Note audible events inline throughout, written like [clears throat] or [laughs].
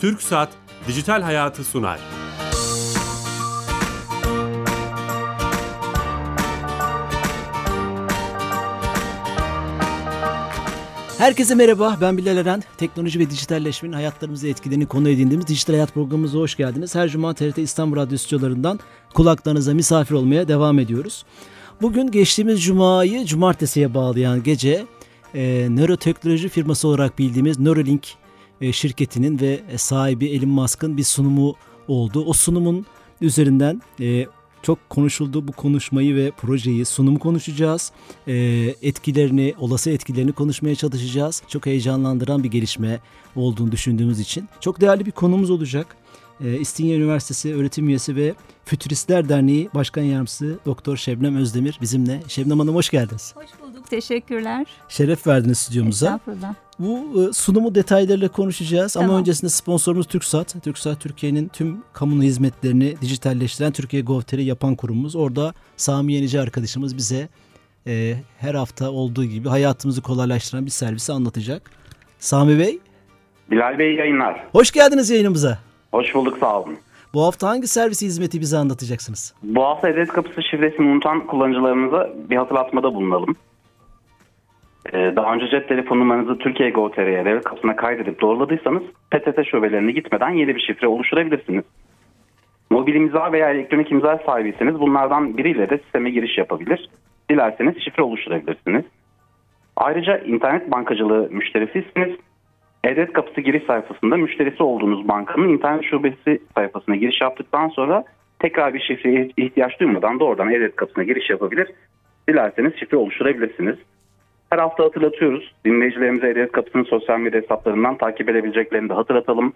Türk Saat Dijital Hayatı sunar. Herkese merhaba, ben Bilal Eren. Teknoloji ve dijitalleşmenin hayatlarımızı etkilerini konu edindiğimiz Dijital Hayat programımıza hoş geldiniz. Her cuma TRT İstanbul Radyo stüdyolarından kulaklarınıza misafir olmaya devam ediyoruz. Bugün geçtiğimiz cumayı cumartesiye bağlayan gece e, nöroteknoloji firması olarak bildiğimiz Neuralink e, şirketinin ve sahibi Elon Musk'ın bir sunumu oldu. O sunumun üzerinden e, çok konuşuldu bu konuşmayı ve projeyi sunumu konuşacağız. E, etkilerini, olası etkilerini konuşmaya çalışacağız. Çok heyecanlandıran bir gelişme olduğunu düşündüğümüz için. Çok değerli bir konumuz olacak. E, İstinye Üniversitesi öğretim üyesi ve Fütüristler Derneği Başkan Yardımcısı Doktor Şebnem Özdemir bizimle. Şebnem Hanım hoş geldiniz. Hoş bulduk. Teşekkürler. Şeref verdiniz stüdyomuza. Estağfurullah. Bu e, sunumu detaylarıyla konuşacağız Tamam. ama öncesinde sponsorumuz TürkSat. TürkSat Türkiye'nin tüm kamu hizmetlerini dijitalleştiren Türkiye Gov.tr'i yapan kurumumuz. Orada Sami Yenici arkadaşımız bize e, her hafta olduğu gibi hayatımızı kolaylaştıran bir servisi anlatacak. Sami Bey, Bilal Bey yayınlar. hoş geldiniz yayınımıza. Hoş bulduk sağ olun. Bu hafta hangi servisi hizmeti bize anlatacaksınız? Bu hafta Edet Kapısı şifresini unutan kullanıcılarımıza bir hatırlatmada bulunalım. Ee, daha önce cep telefon numaranızı Türkiye Go.tr'ye devlet kapısına kaydedip doğruladıysanız PTT şubelerine gitmeden yeni bir şifre oluşturabilirsiniz. Mobil imza veya elektronik imza sahibiyseniz bunlardan biriyle de sisteme giriş yapabilir. Dilerseniz şifre oluşturabilirsiniz. Ayrıca internet bankacılığı müşterisisiniz. E-Devlet Kapısı giriş sayfasında müşterisi olduğunuz bankanın internet şubesi sayfasına giriş yaptıktan sonra tekrar bir şifreye ihtiyaç duymadan doğrudan E-Devlet Kapısına giriş yapabilir. Dilerseniz şifre oluşturabilirsiniz. Her hafta hatırlatıyoruz. Dinleyicilerimize E-Devlet Kapısı'nın sosyal medya hesaplarından takip edebileceklerini de hatırlatalım.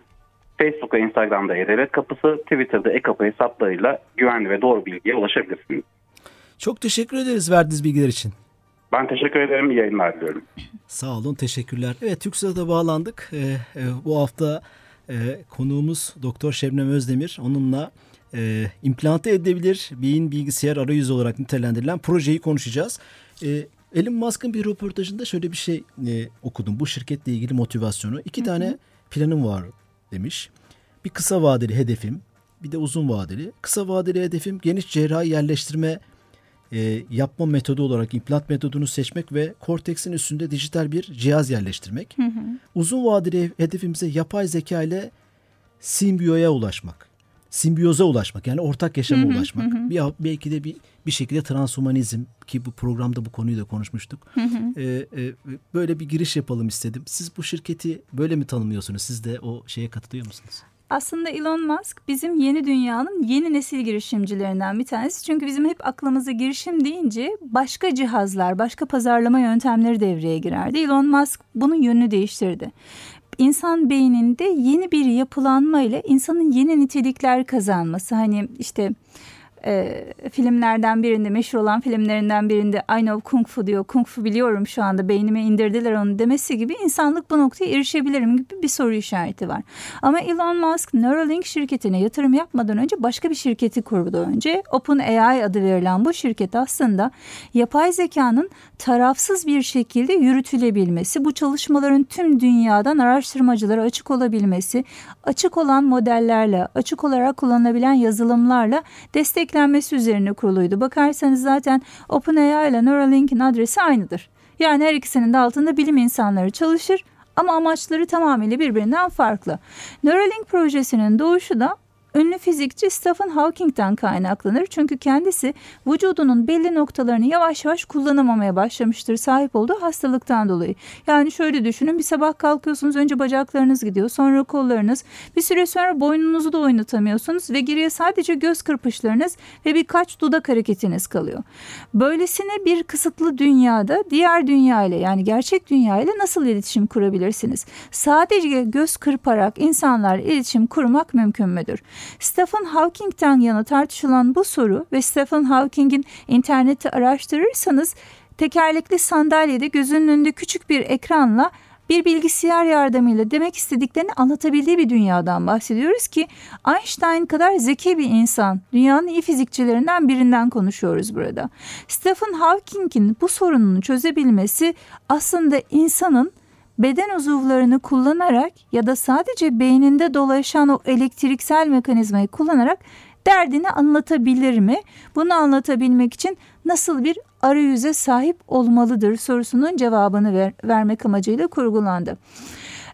Facebook ve Instagram'da E-Devlet Kapısı, Twitter'da E-Kapı hesaplarıyla güvenli ve doğru bilgiye ulaşabilirsiniz. Çok teşekkür ederiz verdiğiniz bilgiler için. Ben teşekkür ederim. İyi yayınlar diliyorum. Sağ olun, teşekkürler. Evet, TürkSat'a bağlandık. Ee, e, bu hafta e, konuğumuz Doktor Şebnem Özdemir. Onunla e, implante edilebilir beyin bilgisayar arayüzü olarak nitelendirilen projeyi konuşacağız. E, Elon Musk'ın bir röportajında şöyle bir şey e, okudum. Bu şirketle ilgili motivasyonu. İki tane planım var demiş. Bir kısa vadeli hedefim, bir de uzun vadeli. Kısa vadeli hedefim geniş cerrahi yerleştirme e, yapma metodu olarak implant metodunu seçmek ve korteksin üstünde dijital bir cihaz yerleştirmek. Uzun vadeli hedefimize yapay zeka ile simbiyoya ulaşmak. Simbiyoza ulaşmak yani ortak yaşama ulaşmak. Bir, belki de bir, bir şekilde transhumanizm ki bu programda bu konuyu da konuşmuştuk. E, e, böyle bir giriş yapalım istedim. Siz bu şirketi böyle mi tanımlıyorsunuz? Siz de o şeye katılıyor musunuz? Aslında Elon Musk bizim yeni dünyanın yeni nesil girişimcilerinden bir tanesi. Çünkü bizim hep aklımıza girişim deyince başka cihazlar, başka pazarlama yöntemleri devreye girerdi. Elon Musk bunun yönünü değiştirdi. İnsan beyninde yeni bir yapılanma ile insanın yeni nitelikler kazanması. Hani işte e, filmlerden birinde meşhur olan filmlerinden birinde I know Kung Fu diyor. Kung Fu biliyorum şu anda beynime indirdiler onu demesi gibi insanlık bu noktaya erişebilirim gibi bir soru işareti var. Ama Elon Musk Neuralink şirketine yatırım yapmadan önce başka bir şirketi kurdu önce. OpenAI adı verilen bu şirket aslında yapay zekanın tarafsız bir şekilde yürütülebilmesi, bu çalışmaların tüm dünyadan araştırmacılara açık olabilmesi, açık olan modellerle, açık olarak kullanılabilen yazılımlarla desteklenmesi üzerine kuruluydu. Bakarsanız zaten OpenAI ile Neuralink'in adresi aynıdır. Yani her ikisinin de altında bilim insanları çalışır ama amaçları tamamıyla birbirinden farklı. Neuralink projesinin doğuşu da ünlü fizikçi Stephen Hawking'den kaynaklanır. Çünkü kendisi vücudunun belli noktalarını yavaş yavaş kullanamamaya başlamıştır sahip olduğu hastalıktan dolayı. Yani şöyle düşünün bir sabah kalkıyorsunuz önce bacaklarınız gidiyor sonra kollarınız bir süre sonra boynunuzu da oynatamıyorsunuz ve geriye sadece göz kırpışlarınız ve birkaç dudak hareketiniz kalıyor. Böylesine bir kısıtlı dünyada diğer dünya ile yani gerçek dünya ile nasıl iletişim kurabilirsiniz? Sadece göz kırparak insanlar iletişim kurmak mümkün müdür? Stephen Hawking'den yana tartışılan bu soru ve Stephen Hawking'in interneti araştırırsanız tekerlekli sandalyede gözünün önünde küçük bir ekranla bir bilgisayar yardımıyla demek istediklerini anlatabildiği bir dünyadan bahsediyoruz ki Einstein kadar zeki bir insan, dünyanın iyi fizikçilerinden birinden konuşuyoruz burada. Stephen Hawking'in bu sorununu çözebilmesi aslında insanın beden uzuvlarını kullanarak ya da sadece beyninde dolaşan o elektriksel mekanizmayı kullanarak derdini anlatabilir mi? Bunu anlatabilmek için nasıl bir arayüze sahip olmalıdır sorusunun cevabını ver, vermek amacıyla kurgulandı.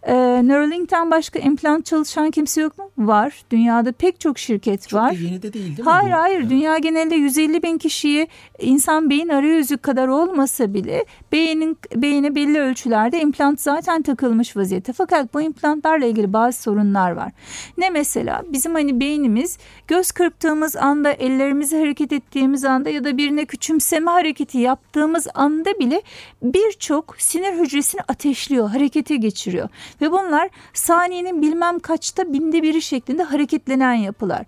E, Neuralink'ten başka implant çalışan kimse yok mu? Var. Dünyada pek çok şirket çok var. Çok yeni de değil değil mi? Hayır bu? hayır. Dünya genelinde 150 bin kişiyi insan beyin arayüzü kadar olmasa bile beynin beyine belli ölçülerde implant zaten takılmış vaziyette. Fakat bu implantlarla ilgili bazı sorunlar var. Ne mesela? Bizim hani beynimiz göz kırptığımız anda, ellerimizi hareket ettiğimiz anda ya da birine küçümseme hareketi yaptığımız anda bile birçok sinir hücresini ateşliyor, harekete geçiriyor. Ve bunlar saniyenin bilmem kaçta binde biri şeklinde hareketlenen yapılar.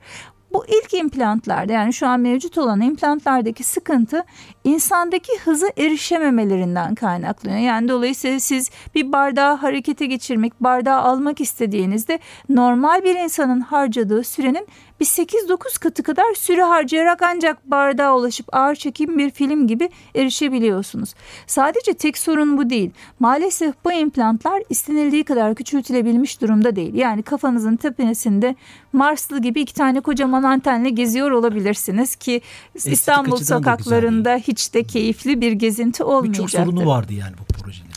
Bu ilk implantlarda yani şu an mevcut olan implantlardaki sıkıntı insandaki hızı erişememelerinden kaynaklanıyor. Yani dolayısıyla siz bir bardağı harekete geçirmek, bardağı almak istediğinizde normal bir insanın harcadığı sürenin bir 8-9 katı kadar süre harcayarak ancak bardağa ulaşıp ağır çekim bir film gibi erişebiliyorsunuz. Sadece tek sorun bu değil. Maalesef bu implantlar istenildiği kadar küçültülebilmiş durumda değil. Yani kafanızın tepesinde Marslı gibi iki tane kocaman antenle geziyor olabilirsiniz ki Estetik İstanbul sokaklarında hiç de keyifli bir gezinti olmayacaktır. Birçok sorunu vardı yani bu projenin.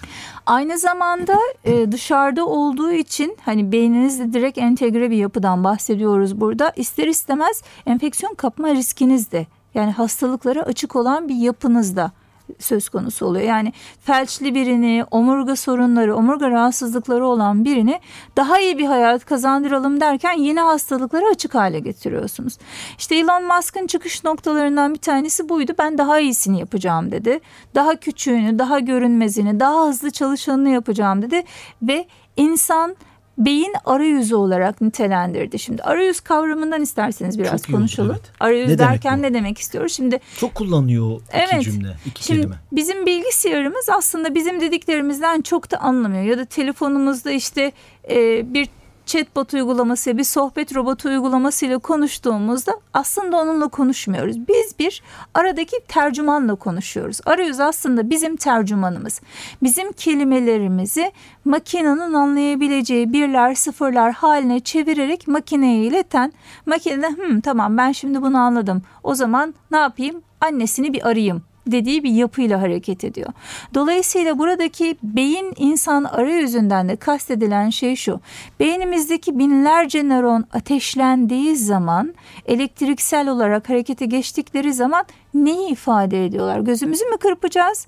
Aynı zamanda e, dışarıda olduğu için hani beyninizde direkt entegre bir yapıdan bahsediyoruz burada. İster istemez enfeksiyon kapma riskiniz de yani hastalıklara açık olan bir yapınızda söz konusu oluyor. Yani felçli birini, omurga sorunları, omurga rahatsızlıkları olan birini daha iyi bir hayat kazandıralım derken yeni hastalıklara açık hale getiriyorsunuz. İşte Elon Musk'ın çıkış noktalarından bir tanesi buydu. Ben daha iyisini yapacağım dedi. Daha küçüğünü, daha görünmezini, daha hızlı çalışanını yapacağım dedi ve insan beyin arayüzü olarak nitelendirdi. Şimdi arayüz kavramından isterseniz biraz Çok konuşalım. oldu, evet. Arayüz Ne demek derken bu? ne demek istiyoruz? Şimdi Çok kullanıyor iki Evet. cümle, iki Şimdi kelime. bizim bilgisayarımız aslında bizim dediklerimizden çok da anlamıyor. Ya da telefonumuzda işte e, bir chatbot uygulaması, bir sohbet robotu uygulamasıyla konuştuğumuzda aslında onunla konuşmuyoruz. Biz bir aradaki tercümanla konuşuyoruz. Arayüz aslında bizim tercümanımız. Bizim kelimelerimizi makinenin anlayabileceği birler sıfırlar haline çevirerek makineye ileten makine de "Hmm, tamam ben şimdi bunu anladım. O zaman ne yapayım? Annesini bir arayayım dediği bir yapıyla hareket ediyor. Dolayısıyla buradaki beyin insan arayüzünden de kastedilen şey şu. Beynimizdeki binlerce nöron ateşlendiği zaman elektriksel olarak harekete geçtikleri zaman neyi ifade ediyorlar? Gözümüzü mü kırpacağız?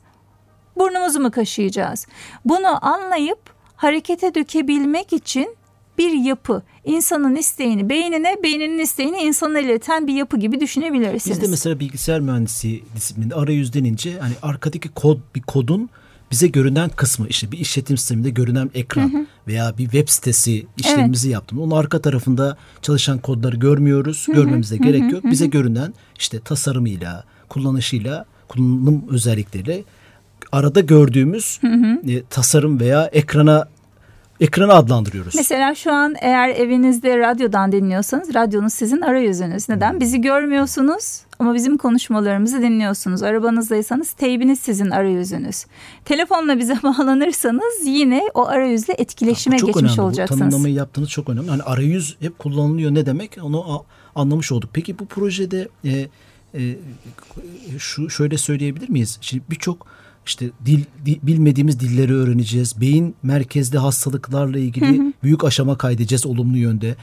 Burnumuzu mu kaşıyacağız? Bunu anlayıp harekete dökebilmek için bir yapı. insanın isteğini beynine, beyninin isteğini insana ileten bir yapı gibi düşünebilirsiniz. Bizde mesela bilgisayar mühendisi disiplininde arayüz denince hani arkadaki kod bir kodun bize görünen kısmı işte bir işletim sisteminde görünen ekran veya bir web sitesi işlemimizi yaptım. Onun arka tarafında çalışan kodları görmüyoruz. Görmemize gerek yok. Bize görünen işte tasarımıyla, kullanışıyla, kullanım özellikleriyle arada gördüğümüz e, tasarım veya ekrana ekranı adlandırıyoruz. Mesela şu an eğer evinizde radyodan dinliyorsanız radyonuz sizin arayüzünüz. Neden? Bizi görmüyorsunuz ama bizim konuşmalarımızı dinliyorsunuz. Arabanızdaysanız teybiniz sizin arayüzünüz. Telefonla bize [laughs] bağlanırsanız yine o arayüzle etkileşime Bu çok geçmiş önemli. Bu olacaksınız. tanımlamayı yaptığınız çok önemli. Hani arayüz hep kullanılıyor ne demek onu anlamış olduk. Peki bu projede e, e, şu şöyle söyleyebilir miyiz? Şimdi birçok işte dil, di- bilmediğimiz dilleri öğreneceğiz. Beyin merkezli hastalıklarla ilgili büyük aşama kaydedeceğiz olumlu yönde.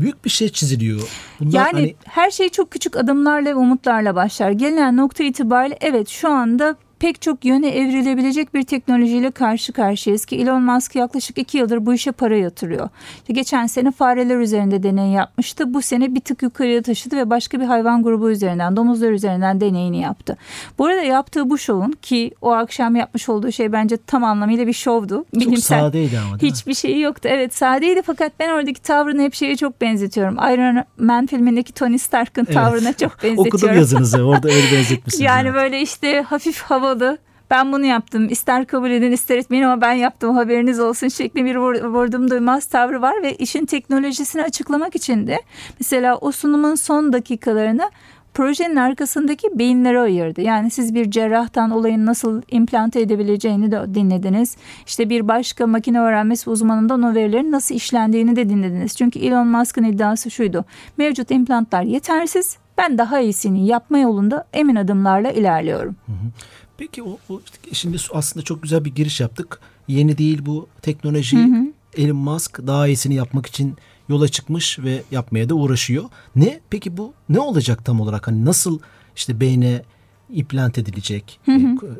Büyük bir şey çiziliyor. Bunlar Yani hani her şey çok küçük adımlarla ve umutlarla başlar. Gelinen nokta itibariyle evet şu anda pek çok yöne evrilebilecek bir teknolojiyle karşı karşıyayız ki Elon Musk yaklaşık iki yıldır bu işe para yatırıyor. İşte geçen sene fareler üzerinde deney yapmıştı. Bu sene bir tık yukarıya taşıdı ve başka bir hayvan grubu üzerinden, domuzlar üzerinden deneyini yaptı. Bu arada yaptığı bu şovun ki o akşam yapmış olduğu şey bence tam anlamıyla bir şovdu. çok sadeydi ama değil? Hiçbir şeyi yoktu. Evet sadeydi fakat ben oradaki tavrını hep şeye çok benzetiyorum. Iron Man filmindeki Tony Stark'ın Evet. tavrına çok [laughs] benzetiyorum. Okudum yazınızı orada öyle [laughs] benzetmişsiniz. Yani evet. böyle işte hafif havalı. Ben bunu yaptım. İster kabul edin ister etmeyin ama ben yaptım haberiniz olsun şekli bir vur- vurdum duymaz tavrı var ve işin teknolojisini açıklamak için de mesela o sunumun son dakikalarına projenin arkasındaki beyinleri ayırdı. Yani siz bir cerrahtan olayın nasıl implante edebileceğini de dinlediniz. İşte bir başka makine öğrenmesi uzmanından o verilerin nasıl işlendiğini de dinlediniz. Çünkü Elon Musk'ın iddiası şuydu. Mevcut implantlar yetersiz. Ben daha iyisini yapma yolunda emin adımlarla ilerliyorum. Peki o, o şimdi aslında çok güzel bir giriş yaptık. Yeni değil bu teknoloji. Hı hı. Elon Musk daha iyisini yapmak için yola çıkmış ve yapmaya da uğraşıyor. Ne peki bu ne olacak tam olarak? Hani nasıl işte beyne implant edilecek, hı hı. E,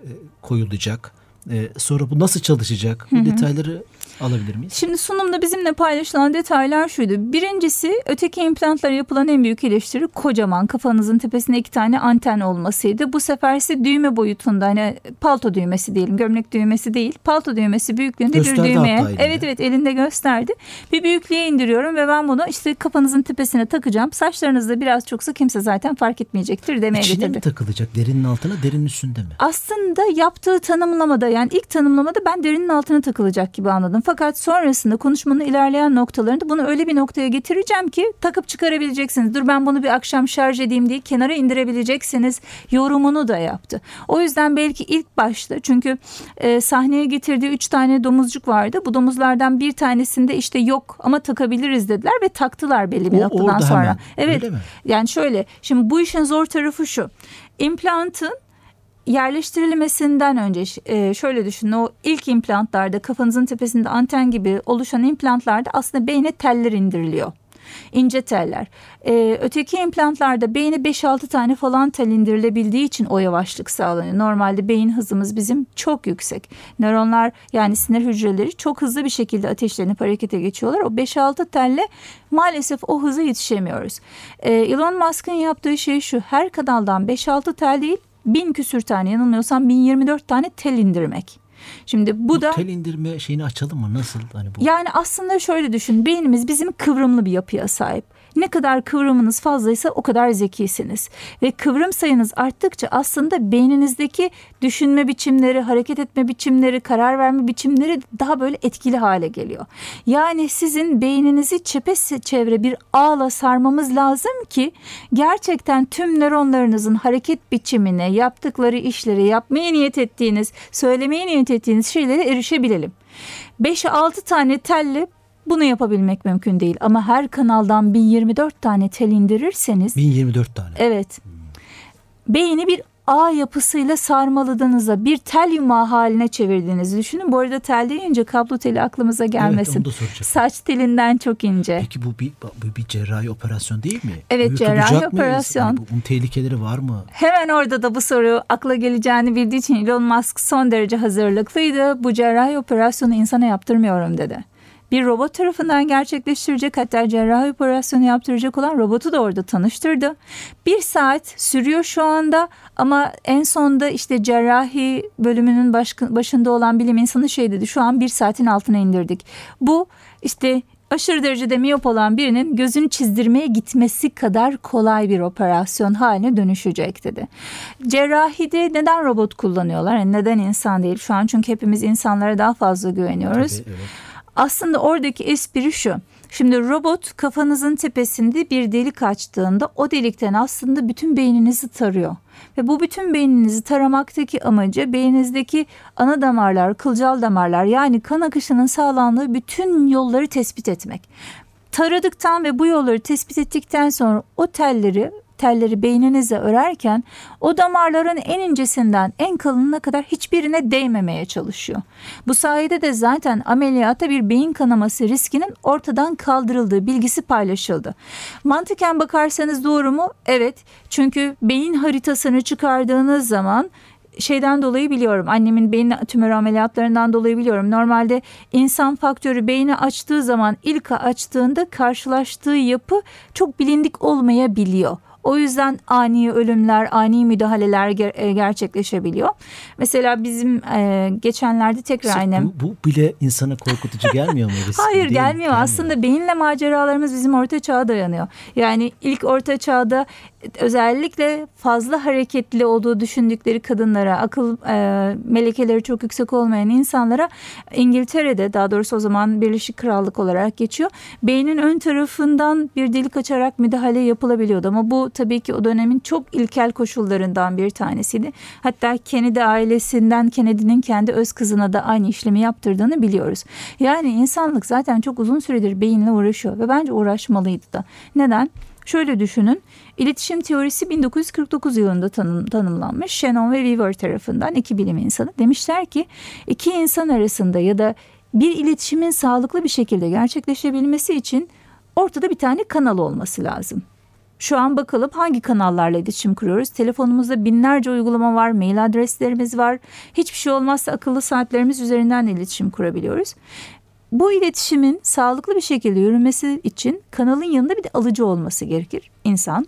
koyulacak? Ee, sonra bu nasıl çalışacak? Bu hı hı. detayları alabilir miyiz? Şimdi sunumda bizimle paylaşılan detaylar şuydu. Birincisi öteki implantlara yapılan en büyük eleştiri kocaman kafanızın tepesinde iki tane anten olmasıydı. Bu sefer ise düğme boyutunda hani palto düğmesi diyelim gömlek düğmesi değil palto düğmesi büyüklüğünde Gösterdi bir düğmeye. Evet evet elinde gösterdi. Bir büyüklüğe indiriyorum ve ben bunu işte kafanızın tepesine takacağım. Saçlarınızda biraz çoksa kimse zaten fark etmeyecektir demeye İçine getirdi. mi takılacak derinin altına derinin üstünde mi? Aslında yaptığı tanımlamada yani ilk tanımlamada ben derinin altına takılacak gibi anladım. Fakat sonrasında konuşmanın ilerleyen noktalarında bunu öyle bir noktaya getireceğim ki takıp çıkarabileceksiniz. Dur ben bunu bir akşam şarj edeyim diye kenara indirebileceksiniz yorumunu da yaptı. O yüzden belki ilk başta çünkü e, sahneye getirdiği üç tane domuzcuk vardı. Bu domuzlardan bir tanesinde işte yok ama takabiliriz dediler ve taktılar belli bir o, noktadan sonra. Hemen. Evet. Yani şöyle şimdi bu işin zor tarafı şu. İmplantın yerleştirilmesinden önce e, şöyle düşünün o ilk implantlarda kafanızın tepesinde anten gibi oluşan implantlarda aslında beyne teller indiriliyor. İnce teller. Ee, öteki implantlarda beyne 5-6 tane falan tel indirilebildiği için o yavaşlık sağlanıyor. Normalde beyin hızımız bizim çok yüksek. Nöronlar yani sinir hücreleri çok hızlı bir şekilde ateşlenip harekete geçiyorlar. O 5-6 telle maalesef o hıza yetişemiyoruz. Ee, Elon Musk'ın yaptığı şey şu her kanaldan 5-6 tel değil bin küsür tane yanılmıyorsam 1024 tane tel indirmek. Şimdi bu, bu da tel indirme şeyini açalım mı nasıl hani bu? Yani aslında şöyle düşün. Beynimiz bizim kıvrımlı bir yapıya sahip. Ne kadar kıvrımınız fazlaysa o kadar zekisiniz. Ve kıvrım sayınız arttıkça aslında beyninizdeki düşünme biçimleri, hareket etme biçimleri, karar verme biçimleri daha böyle etkili hale geliyor. Yani sizin beyninizi çepe çevre bir ağla sarmamız lazım ki gerçekten tüm nöronlarınızın hareket biçimine, yaptıkları işleri, yapmaya niyet ettiğiniz, söylemeye niyet ettiğiniz şeylere erişebilelim. 5-6 tane telle bunu yapabilmek mümkün değil ama her kanaldan 1024 tane tel indirirseniz 1024 tane. Evet. Beyni bir ağ yapısıyla sarmaladığınızda bir tel yumağı haline çevirdiğinizi düşünün. Bu arada tel deyince kablo teli aklımıza gelmesin. Evet, onu da Saç telinden çok ince. Peki bu bir, bu bir cerrahi operasyon değil mi? Evet cerrahi operasyon. Yani bunun tehlikeleri var mı? Hemen orada da bu soru akla geleceğini bildiği için Elon Musk son derece hazırlıklıydı. Bu cerrahi operasyonu insana yaptırmıyorum dedi bir robot tarafından gerçekleştirecek hatta cerrahi operasyonu yaptıracak olan robotu da orada tanıştırdı. Bir saat sürüyor şu anda ama en sonda işte cerrahi bölümünün başında olan bilim insanı şey dedi şu an bir saatin altına indirdik. Bu işte aşırı derecede miyop olan birinin gözünü çizdirmeye gitmesi kadar kolay bir operasyon haline dönüşecek dedi. Cerrahide neden robot kullanıyorlar? Yani neden insan değil? Şu an çünkü hepimiz insanlara daha fazla güveniyoruz. Tabii, evet. Aslında oradaki espri şu. Şimdi robot kafanızın tepesinde bir delik açtığında o delikten aslında bütün beyninizi tarıyor. Ve bu bütün beyninizi taramaktaki amacı beyninizdeki ana damarlar, kılcal damarlar yani kan akışının sağlandığı bütün yolları tespit etmek. Taradıktan ve bu yolları tespit ettikten sonra o telleri telleri beyninize örerken o damarların en incesinden en kalınına kadar hiçbirine değmemeye çalışıyor. Bu sayede de zaten ameliyata bir beyin kanaması riskinin ortadan kaldırıldığı bilgisi paylaşıldı. Mantıken bakarsanız doğru mu? Evet. Çünkü beyin haritasını çıkardığınız zaman şeyden dolayı biliyorum. Annemin beyin tümör ameliyatlarından dolayı biliyorum. Normalde insan faktörü beyni açtığı zaman ilk açtığında karşılaştığı yapı çok bilindik olmayabiliyor. O yüzden ani ölümler, ani müdahaleler ger- e, gerçekleşebiliyor. Mesela bizim e, geçenlerde tekrar annem... Bu, bu bile insana korkutucu gelmiyor mu? [laughs] Hayır gelmiyor. gelmiyor. Aslında beyinle maceralarımız bizim orta çağa dayanıyor. Yani ilk orta çağda özellikle fazla hareketli olduğu düşündükleri kadınlara, akıl e, melekeleri çok yüksek olmayan insanlara İngiltere'de daha doğrusu o zaman Birleşik Krallık olarak geçiyor. Beynin ön tarafından bir delik açarak müdahale yapılabiliyordu ama bu tabii ki o dönemin çok ilkel koşullarından bir tanesiydi. Hatta Kennedy ailesinden Kennedy'nin kendi öz kızına da aynı işlemi yaptırdığını biliyoruz. Yani insanlık zaten çok uzun süredir beyinle uğraşıyor ve bence uğraşmalıydı da. Neden? Şöyle düşünün. İletişim teorisi 1949 yılında tanım, tanımlanmış. Shannon ve Weaver tarafından iki bilim insanı demişler ki iki insan arasında ya da bir iletişimin sağlıklı bir şekilde gerçekleşebilmesi için ortada bir tane kanal olması lazım. Şu an bakalım hangi kanallarla iletişim kuruyoruz. Telefonumuzda binlerce uygulama var, mail adreslerimiz var. Hiçbir şey olmazsa akıllı saatlerimiz üzerinden iletişim kurabiliyoruz. Bu iletişimin sağlıklı bir şekilde yürümesi için kanalın yanında bir de alıcı olması gerekir insan.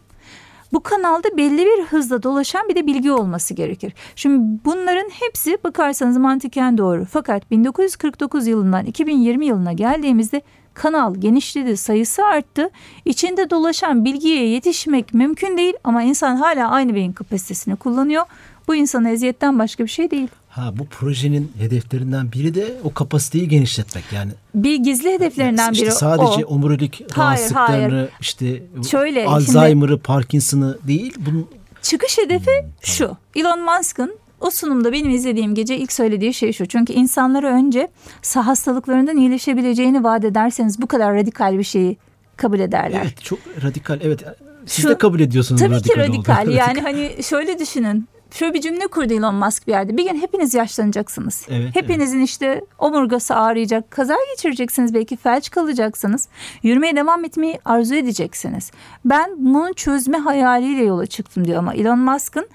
Bu kanalda belli bir hızla dolaşan bir de bilgi olması gerekir. Şimdi bunların hepsi bakarsanız mantıken doğru. Fakat 1949 yılından 2020 yılına geldiğimizde kanal genişledi, sayısı arttı. İçinde dolaşan bilgiye yetişmek mümkün değil ama insan hala aynı beyin kapasitesini kullanıyor. Bu insana eziyetten başka bir şey değil. Ha bu projenin hedeflerinden biri de o kapasiteyi genişletmek yani. Bir gizli hedeflerinden işte biri sadece o. omurilik rahatsızlıklarını hayır. işte Şöyle, Alzheimer'ı, Parkinson'ı değil bunun Çıkış hedefi şu. Elon Musk'ın o sunumda benim izlediğim gece ilk söylediği şey şu. Çünkü insanlara önce hastalıklarından iyileşebileceğini vaat ederseniz bu kadar radikal bir şeyi kabul ederler. evet çok radikal evet siz Şu- de kabul ediyorsunuz Tabii radikal ki olduğunu. [laughs] radikal. Yani hani şöyle düşünün. Şöyle bir cümle kurdu Elon Musk bir yerde. Bir gün hepiniz yaşlanacaksınız. Evet, Hepinizin işte omurgası ağrıyacak. Kaza geçireceksiniz. Belki felç kalacaksınız. Yürümeye devam etmeyi arzu edeceksiniz. Ben bunu çözme hayaliyle yola çıktım diyor ama Elon Musk'ın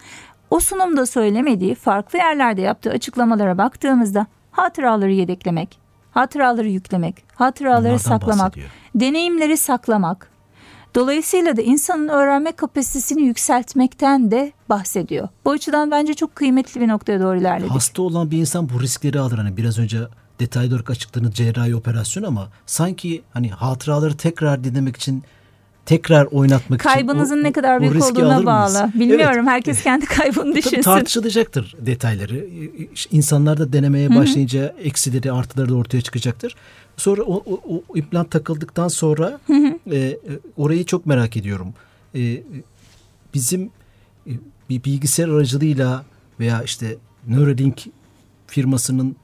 o sunumda söylemediği farklı yerlerde yaptığı açıklamalara baktığımızda hatıraları yedeklemek, hatıraları yüklemek, hatıraları Bunlardan saklamak, bahsediyor. deneyimleri saklamak, Dolayısıyla da insanın öğrenme kapasitesini yükseltmekten de bahsediyor. Bu açıdan bence çok kıymetli bir noktaya doğru ilerledik. Hasta olan bir insan bu riskleri alır. Hani biraz önce detaylı olarak açıkladığınız cerrahi operasyon ama sanki hani hatıraları tekrar dinlemek için tekrar oynatmak için Kaybınızın ne kadar büyük olduğuna bağlı. Bilmiyorum herkes kendi kaybını [laughs] düşünsün. tartışılacaktır detayları. İnsanlar da denemeye başlayınca eksileri artıları da ortaya çıkacaktır. Sonra o, o, o implant takıldıktan sonra e, e, orayı çok merak ediyorum. E, bizim e, bir bilgisayar aracılığıyla veya işte Neuralink firmasının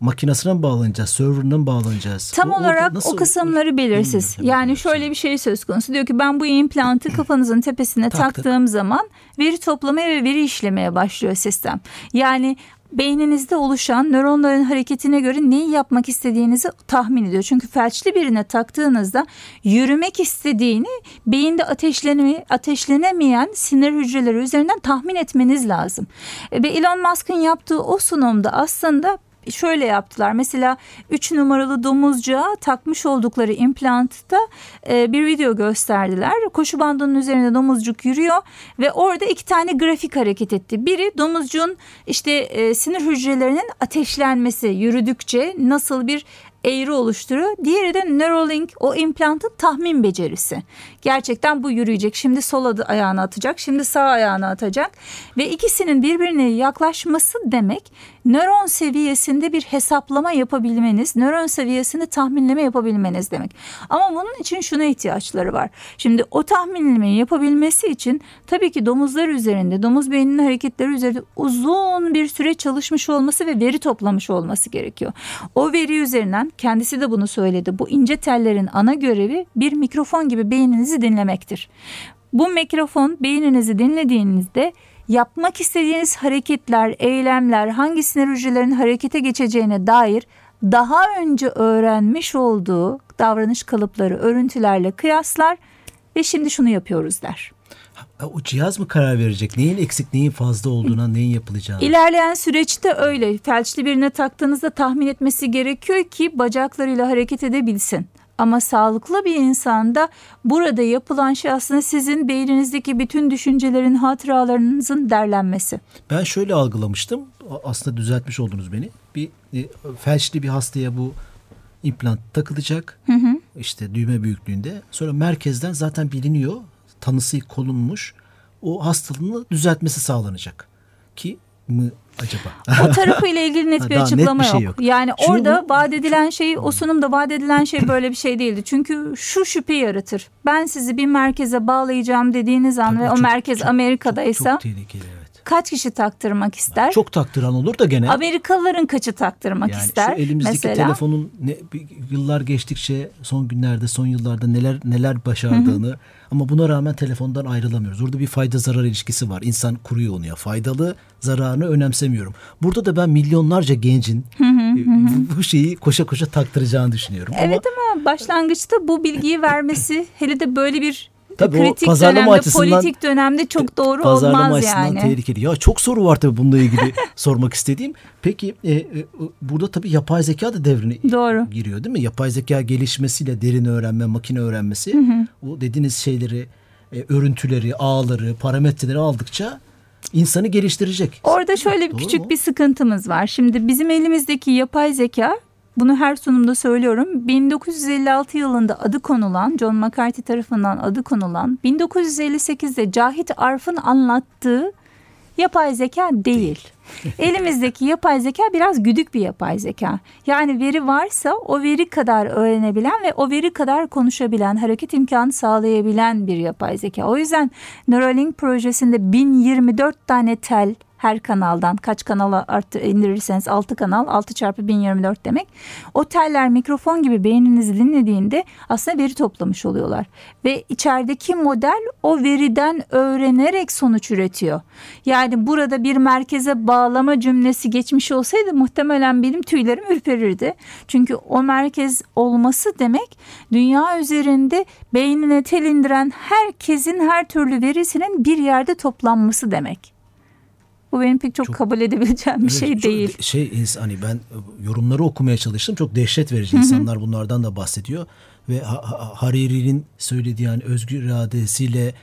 makinesine mi bağlanacağız, serverına mı bağlanacağız? Tam O- olarak nasıl- o kısımları belirsiz. Bilmiyorum Yani şöyle bir şey söz konusu. Diyor ki ben bu implantı [clears throat] kafanızın tepesine Taktık. taktığım zaman veri toplamaya ve veri işlemeye başlıyor sistem. Yani beyninizde oluşan nöronların hareketine göre neyi yapmak istediğinizi tahmin ediyor. Çünkü felçli birine taktığınızda yürümek istediğini beyinde ateşlenme, ateşlenemeyen sinir hücreleri üzerinden tahmin etmeniz lazım. E, Ve Elon Musk'ın yaptığı o sunumda aslında şöyle yaptılar. Mesela 3 numaralı domuzcuğa takmış oldukları implantta e, bir video gösterdiler. Koşu bandının üzerinde domuzcuk yürüyor ve orada iki tane grafik hareket etti. Biri domuzcuğun işte e, sinir hücrelerinin ateşlenmesi yürüdükçe nasıl bir eğri oluşturuyor. Diğeri de Neuralink o implantın tahmin becerisi. Gerçekten bu yürüyecek. Şimdi sol adı ayağını atacak. Şimdi sağ ayağını atacak. Ve ikisinin birbirine yaklaşması demek nöron seviyesinde bir hesaplama yapabilmeniz, nöron seviyesinde tahminleme yapabilmeniz demek. Ama bunun için şuna ihtiyaçları var. Şimdi o tahminlemeyi yapabilmesi için tabii ki domuzlar üzerinde, domuz beyninin hareketleri üzerinde uzun bir süre çalışmış olması ve veri toplamış olması gerekiyor. O veri üzerinden kendisi de bunu söyledi. Bu ince tellerin ana görevi bir mikrofon gibi beyninizi dinlemektir. Bu mikrofon beyninizi dinlediğinizde yapmak istediğiniz hareketler, eylemler, hangi sinir hücrelerinin harekete geçeceğine dair daha önce öğrenmiş olduğu davranış kalıpları örüntülerle kıyaslar ve şimdi şunu yapıyoruz der. O cihaz mı karar verecek? Neyin eksik, neyin fazla olduğuna, neyin yapılacağına? İlerleyen süreçte öyle. Felçli birine taktığınızda tahmin etmesi gerekiyor ki bacaklarıyla hareket edebilsin. Ama sağlıklı bir insanda burada yapılan şey aslında sizin beyninizdeki bütün düşüncelerin, hatıralarınızın derlenmesi. Ben şöyle algılamıştım. Aslında düzeltmiş oldunuz beni. Bir e, felçli bir hastaya bu implant takılacak. İşte düğme büyüklüğünde. Sonra merkezden zaten biliniyor. Tanısı konulmuş. O hastalığını düzeltmesi sağlanacak. Ki mı acaba? O tarafıyla ilgili net [laughs] bir Daha net açıklama bir şey yok. yok. Yani Şunu orada bu- vaat edilen şey, o sunumda vaat edilen şey böyle bir şey değildi. Çünkü şu şüphe yaratır. Ben sizi bir merkeze bağlayacağım dediğiniz an Tabii ve o çok- merkez çok- Amerika'daysa Çok tehlikeli evet. Kaç kişi taktırmak ister? Çok taktıran olur da gene. Amerikalıların kaçı taktırmak yani ister? şu elimizdeki mesela? telefonun ne, yıllar geçtikçe son günlerde son yıllarda neler neler başardığını ama buna rağmen telefondan ayrılamıyoruz. Orada bir fayda zarar ilişkisi var. İnsan kuruyor onu ya. Faydalı zararını önemsemiyorum. Burada da ben milyonlarca gencin e, bu, bu şeyi koşa koşa taktıracağını düşünüyorum. Ama Evet ama başlangıçta bu bilgiyi vermesi hele de böyle bir Tabii o kritik pazarlama dönemde, açısından- politik dönemde çok doğru pazarlama olmaz açısından yani. tehlikeli. Ya çok soru var tabii bununla ilgili [laughs] sormak istediğim. Peki e, e, burada tabii yapay zeka da devrine Doğru. giriyor değil mi? Yapay zeka gelişmesiyle derin öğrenme, makine öğrenmesi o dediğiniz şeyleri, e, örüntüleri, ağları, parametreleri aldıkça insanı geliştirecek. Orada şöyle bir Doğru küçük mu? bir sıkıntımız var. Şimdi bizim elimizdeki yapay zeka bunu her sunumda söylüyorum. 1956 yılında adı konulan, John McCarthy tarafından adı konulan, 1958'de Cahit Arf'ın anlattığı yapay zeka değil. [laughs] Elimizdeki yapay zeka biraz güdük bir yapay zeka. Yani veri varsa o veri kadar öğrenebilen ve o veri kadar konuşabilen, hareket imkanı sağlayabilen bir yapay zeka. O yüzden Neuralink projesinde 1024 tane tel her kanaldan kaç kanala arttı, indirirseniz 6 kanal 6 çarpı 1024 demek. O teller mikrofon gibi beyninizi dinlediğinde aslında veri toplamış oluyorlar. Ve içerideki model o veriden öğrenerek sonuç üretiyor. Yani burada bir merkeze bağlama cümlesi geçmiş olsaydı muhtemelen benim tüylerim ürperirdi. Çünkü o merkez olması demek dünya üzerinde beynine tel indiren herkesin her türlü verisinin bir yerde toplanması demek. Bu benim pek çok, Çok- kabul edebileceğim bir Evet, şey değil. Şey hani ben e, yorumları okumaya çalıştım. Çok dehşet verici insanlar bunlardan da bahsediyor ve Ha- Ha- Hariri'nin söylediği yani özgür iradesiyle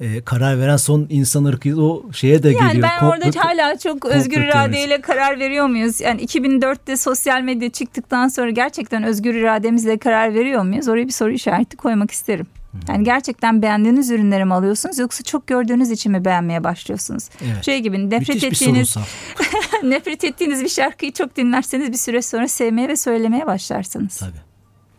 e, karar veren son insan ırkı o şeye de Yani geliyor. ben orada Komplo- hala çok özgür iradeyle karar veriyor muyuz? Yani 2004'te sosyal medya çıktıktan sonra gerçekten özgür irademizle karar veriyor muyuz? Oraya bir soru işareti koymak isterim. Yani gerçekten beğendiğiniz ürünleri mi alıyorsunuz yoksa çok gördüğünüz için mi beğenmeye başlıyorsunuz? Evet. Şey gibi nefret Müthiş ettiğiniz [laughs] nefret ettiğiniz bir şarkıyı çok dinlerseniz bir süre sonra sevmeye ve söylemeye başlarsınız. Tabii.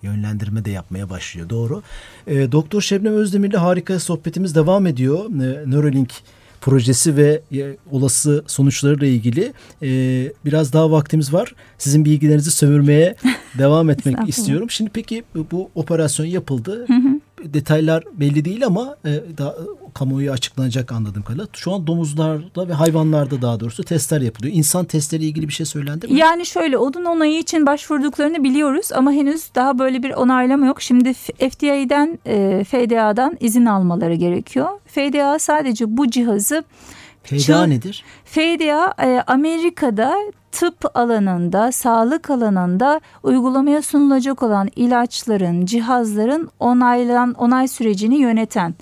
Yönlendirme de yapmaya başlıyor. Doğru. E, Doktor Şebnem Özdemir'le harika sohbetimiz devam ediyor. E, Neuralink projesi ve e, olası sonuçlarıyla ilgili e, biraz daha vaktimiz var. Sizin bilgilerinizi sömürmeye [laughs] devam etmek istiyorum. Şimdi peki bu operasyon yapıldı. Detaylar belli değil ama e, daha kamuoyu açıklanacak anladığım kadarıyla. Şu an domuzlarda ve hayvanlarda daha doğrusu testler yapılıyor. İnsan testleri ilgili bir şey söylendi mi? Yani şöyle odun onayı için başvurduklarını biliyoruz ama henüz daha böyle bir onaylama yok. Şimdi FDA'den, e, FDA'dan izin almaları gerekiyor. FDA sadece bu cihazı Çığ- nedir? FDA e, Amerika'da tıp alanında, sağlık alanında uygulamaya sunulacak olan ilaçların, cihazların onaylan onay sürecini yöneten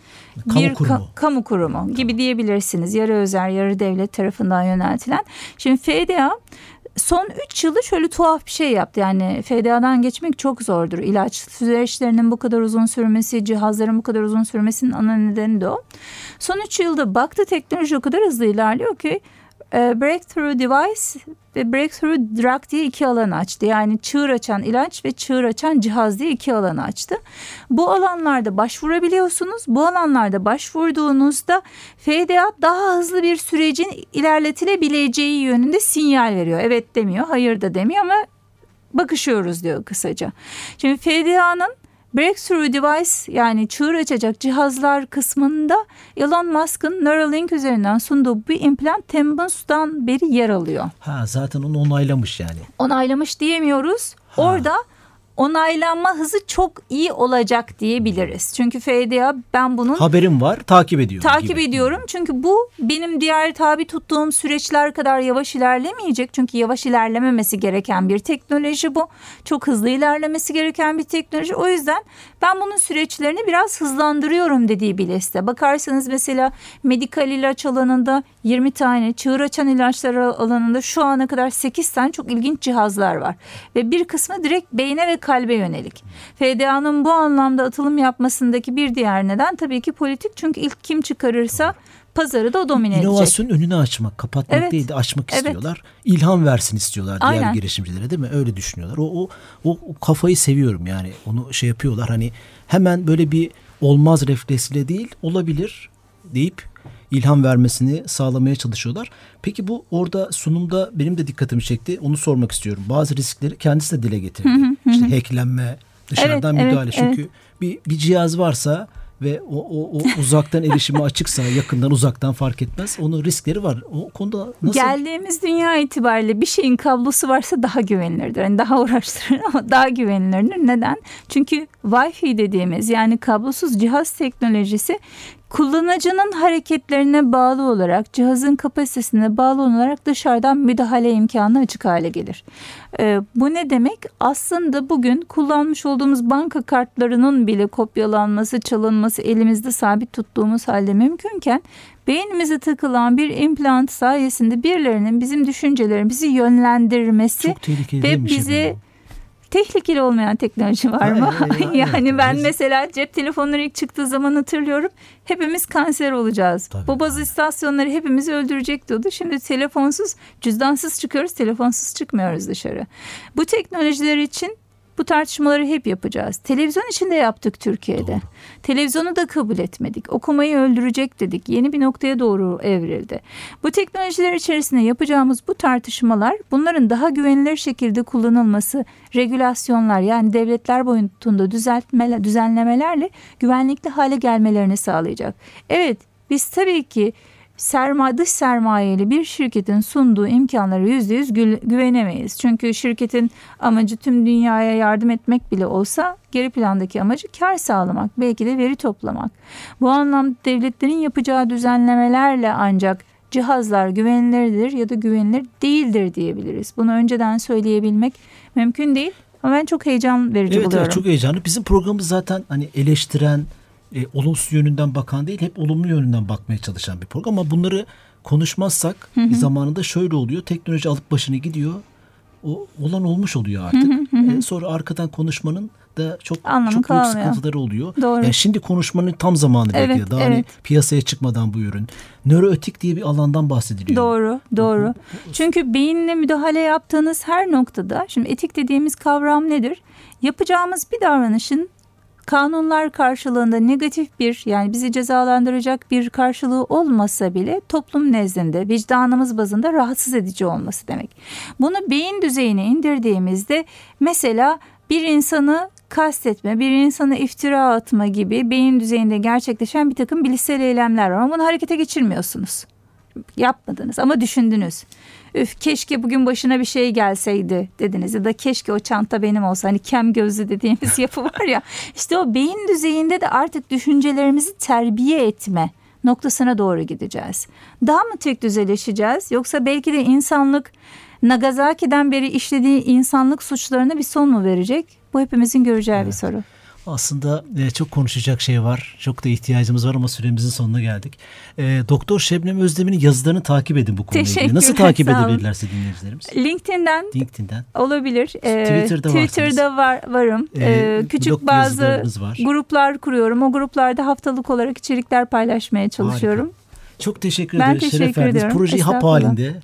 Kamu bir ka- kurumu. kamu kurumu gibi diyebilirsiniz. Yarı özel, yarı devlet tarafından yöneltilen. Şimdi FDA son 3 yılı şöyle tuhaf bir şey yaptı. Yani FDA'dan geçmek çok zordur. İlaç süreçlerinin bu kadar uzun sürmesi, cihazların bu kadar uzun sürmesinin ana nedeni de o. Son 3 yılda baktı teknoloji o kadar hızlı ilerliyor ki Breakthrough Device ve Breakthrough Drug diye iki alan açtı. Yani çığır açan ilaç ve çığır açan cihaz diye iki alanı açtı. Bu alanlarda başvurabiliyorsunuz. Bu alanlarda başvurduğunuzda FDA daha hızlı bir sürecin ilerletilebileceği yönünde sinyal veriyor. Evet demiyor, hayır da demiyor ama bakışıyoruz diyor kısaca. Şimdi FDA'nın Breakthrough Device yani çığır açacak cihazlar kısmında Elon Musk'ın Neuralink üzerinden sunduğu bir implant Temmuz'dan beri yer alıyor. Ha zaten onu onaylamış yani. Onaylamış diyemiyoruz. Ha. Orada onaylanma hızı çok iyi olacak diyebiliriz. Çünkü FDA ben bunun Haberim var, takip ediyorum. takip gibi. ediyorum. Çünkü bu benim diğer tabi tuttuğum süreçler kadar yavaş ilerlemeyecek. Çünkü yavaş ilerlememesi gereken bir teknoloji bu. Çok hızlı ilerlemesi gereken bir teknoloji. O yüzden ben bunun süreçlerini biraz hızlandırıyorum dediği bir liste. Bakarsanız mesela medikal ilaç alanında 20 tane, çığır açan ilaçlar alanında şu ana kadar 8 tane çok ilginç cihazlar var. Ve bir kısmı direkt beyne ve kalbe yönelik. FDA'nın bu anlamda atılım yapmasındaki bir diğer neden tabii ki politik. Çünkü ilk kim çıkarırsa pazarı da o domine edecek. İnovasyonun önünü açmak, kapatmak Evet. değil de açmak Evet. istiyorlar. İlham versin istiyorlar diğer Aynen. girişimcilere değil mi? Öyle düşünüyorlar. O, o, o, o kafayı seviyorum yani. Onu şey yapıyorlar hani hemen böyle bir olmaz refleksiyle değil olabilir deyip ilham vermesini sağlamaya çalışıyorlar. Peki bu orada sunumda benim de dikkatimi çekti. Onu sormak istiyorum. Bazı riskleri kendisi de dile getirdi. İşte hacklenme, dışarıdan Evet, müdahale. evet, Çünkü bir, bir cihaz varsa ve o, o, o [laughs] uzaktan erişimi açıksa yakından uzaktan fark etmez. Onun riskleri var. O konuda nasıl? Geldiğimiz dünya itibariyle bir şeyin kablosu varsa daha güvenilirdir. Yani daha [laughs] uğraştırır ama daha güvenilirdir. Neden? Çünkü Wi-Fi dediğimiz yani kablosuz cihaz teknolojisi kullanıcının hareketlerine bağlı olarak cihazın kapasitesine bağlı olarak dışarıdan müdahale imkanı açık hale gelir. Ee, bu ne demek? Aslında bugün kullanmış olduğumuz banka kartlarının bile kopyalanması, çalınması elimizde sabit tuttuğumuz halde mümkünken beynimize takılan bir implant sayesinde birilerinin bizim düşüncelerimizi yönlendirmesi ve şey bizi bu? Tehlikeli olmayan teknoloji var mı? [laughs] Yani ben mesela cep telefonları ilk çıktığı zaman hatırlıyorum. Hepimiz kanser olacağız. Tabii. Bu baz istasyonları hepimizi öldürecek diyordu. Şimdi telefonsuz, cüzdansız çıkıyoruz, telefonsuz çıkmıyoruz dışarı. Bu teknolojiler için bu tartışmaları hep yapacağız. Televizyon için de yaptık Türkiye'de. Televizyonu da kabul etmedik. Okumayı öldürecek dedik. Yeni bir noktaya doğru evrildi. Bu teknolojiler içerisinde yapacağımız bu tartışmalar bunların daha güvenilir şekilde kullanılması, regülasyonlar yani devletler boyutunda düzeltmeler, düzenlemelerle güvenlikli hale gelmelerini sağlayacak. Evet biz tabii ki sermaye, dış sermayeli bir şirketin sunduğu imkanlara yüzde yüz gü- güvenemeyiz. Çünkü şirketin amacı tüm dünyaya yardım etmek bile olsa geri plandaki amacı kar sağlamak, belki de veri toplamak. Bu anlamda devletlerin yapacağı düzenlemelerle ancak cihazlar güvenilirdir ya da güvenilir değildir diyebiliriz. Bunu önceden söyleyebilmek mümkün değil ama ben çok heyecan verici Evet, buluyorum. evet çok heyecanlı. Bizim programımız zaten hani eleştiren, e, olumsuz yönünden bakan değil, hep olumlu yönünden bakmaya çalışan bir program. Ama bunları konuşmazsak bir zamanında şöyle oluyor. Teknoloji alıp başını gidiyor. O olan olmuş oluyor artık. E, sonra arkadan konuşmanın da çok Anlamı çok büyük kalmıyor. sıkıntıları oluyor. Doğru. Yani şimdi konuşmanın tam zamanı belki Evet, de. Daha hani evet. piyasaya çıkmadan bu ürün. Nöroetik diye bir alandan bahsediliyor. Doğru, doğru. Çünkü beyinle müdahale yaptığınız her noktada, şimdi etik dediğimiz kavram nedir? Yapacağımız bir davranışın kanunlar karşılığında negatif bir yani bizi cezalandıracak bir karşılığı olmasa bile toplum nezdinde vicdanımız bazında rahatsız edici olması demek. Bunu beyin düzeyine indirdiğimizde mesela bir insanı kastetme, bir insana iftira atma gibi beyin düzeyinde gerçekleşen bir takım bilişsel eylemler var ama bunu harekete geçirmiyorsunuz yapmadınız ama düşündünüz. Üf keşke bugün başına bir şey gelseydi dediniz ya da keşke o çanta benim olsa hani kem gözlü dediğimiz [laughs] yapı var ya işte o beyin düzeyinde de artık düşüncelerimizi terbiye etme noktasına doğru gideceğiz. Daha mı tek düzeleşeceğiz yoksa belki de insanlık Nagasaki'den beri işlediği insanlık suçlarına bir son mu verecek? Bu hepimizin göreceği bir soru. Aslında e, çok konuşacak şey var. Çok da ihtiyacımız var ama süremizin sonuna geldik. E, Doktor Şebnem Özdemir'in yazılarını takip edin bu konuyla ilgili. Nasıl takip edebilirlerse dinleyicilerimiz? LinkedIn'den LinkedIn'den. Olabilir. Ee, Twitter'da. Twitter'da var, varım. Ee, küçük bazı var. gruplar kuruyorum. O gruplarda haftalık olarak içerikler paylaşmaya çalışıyorum. Çok teşekkür Ben ederiz. teşekkür Şeref verdiniz. ediyorum. Projeyi hap halinde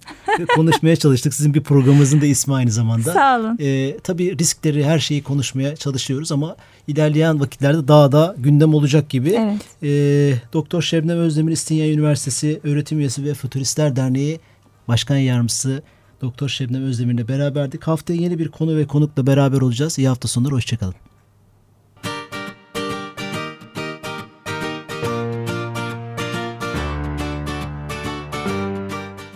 konuşmaya çalıştık. Sizin bir programınızın da ismi aynı zamanda. Sağ olun. Ee, tabii riskleri her şeyi konuşmaya çalışıyoruz ama ilerleyen vakitlerde daha da gündem olacak gibi. Evet. Ee, Doktor Şebnem Özdemir İstinye Üniversitesi Öğretim Üyesi ve Futuristler Derneği Başkan Yardımcısı Doktor Şebnem Özdemir'le beraberdik. Haftaya yeni bir konu ve konukla beraber olacağız. İyi hafta sonları. Hoşçakalın.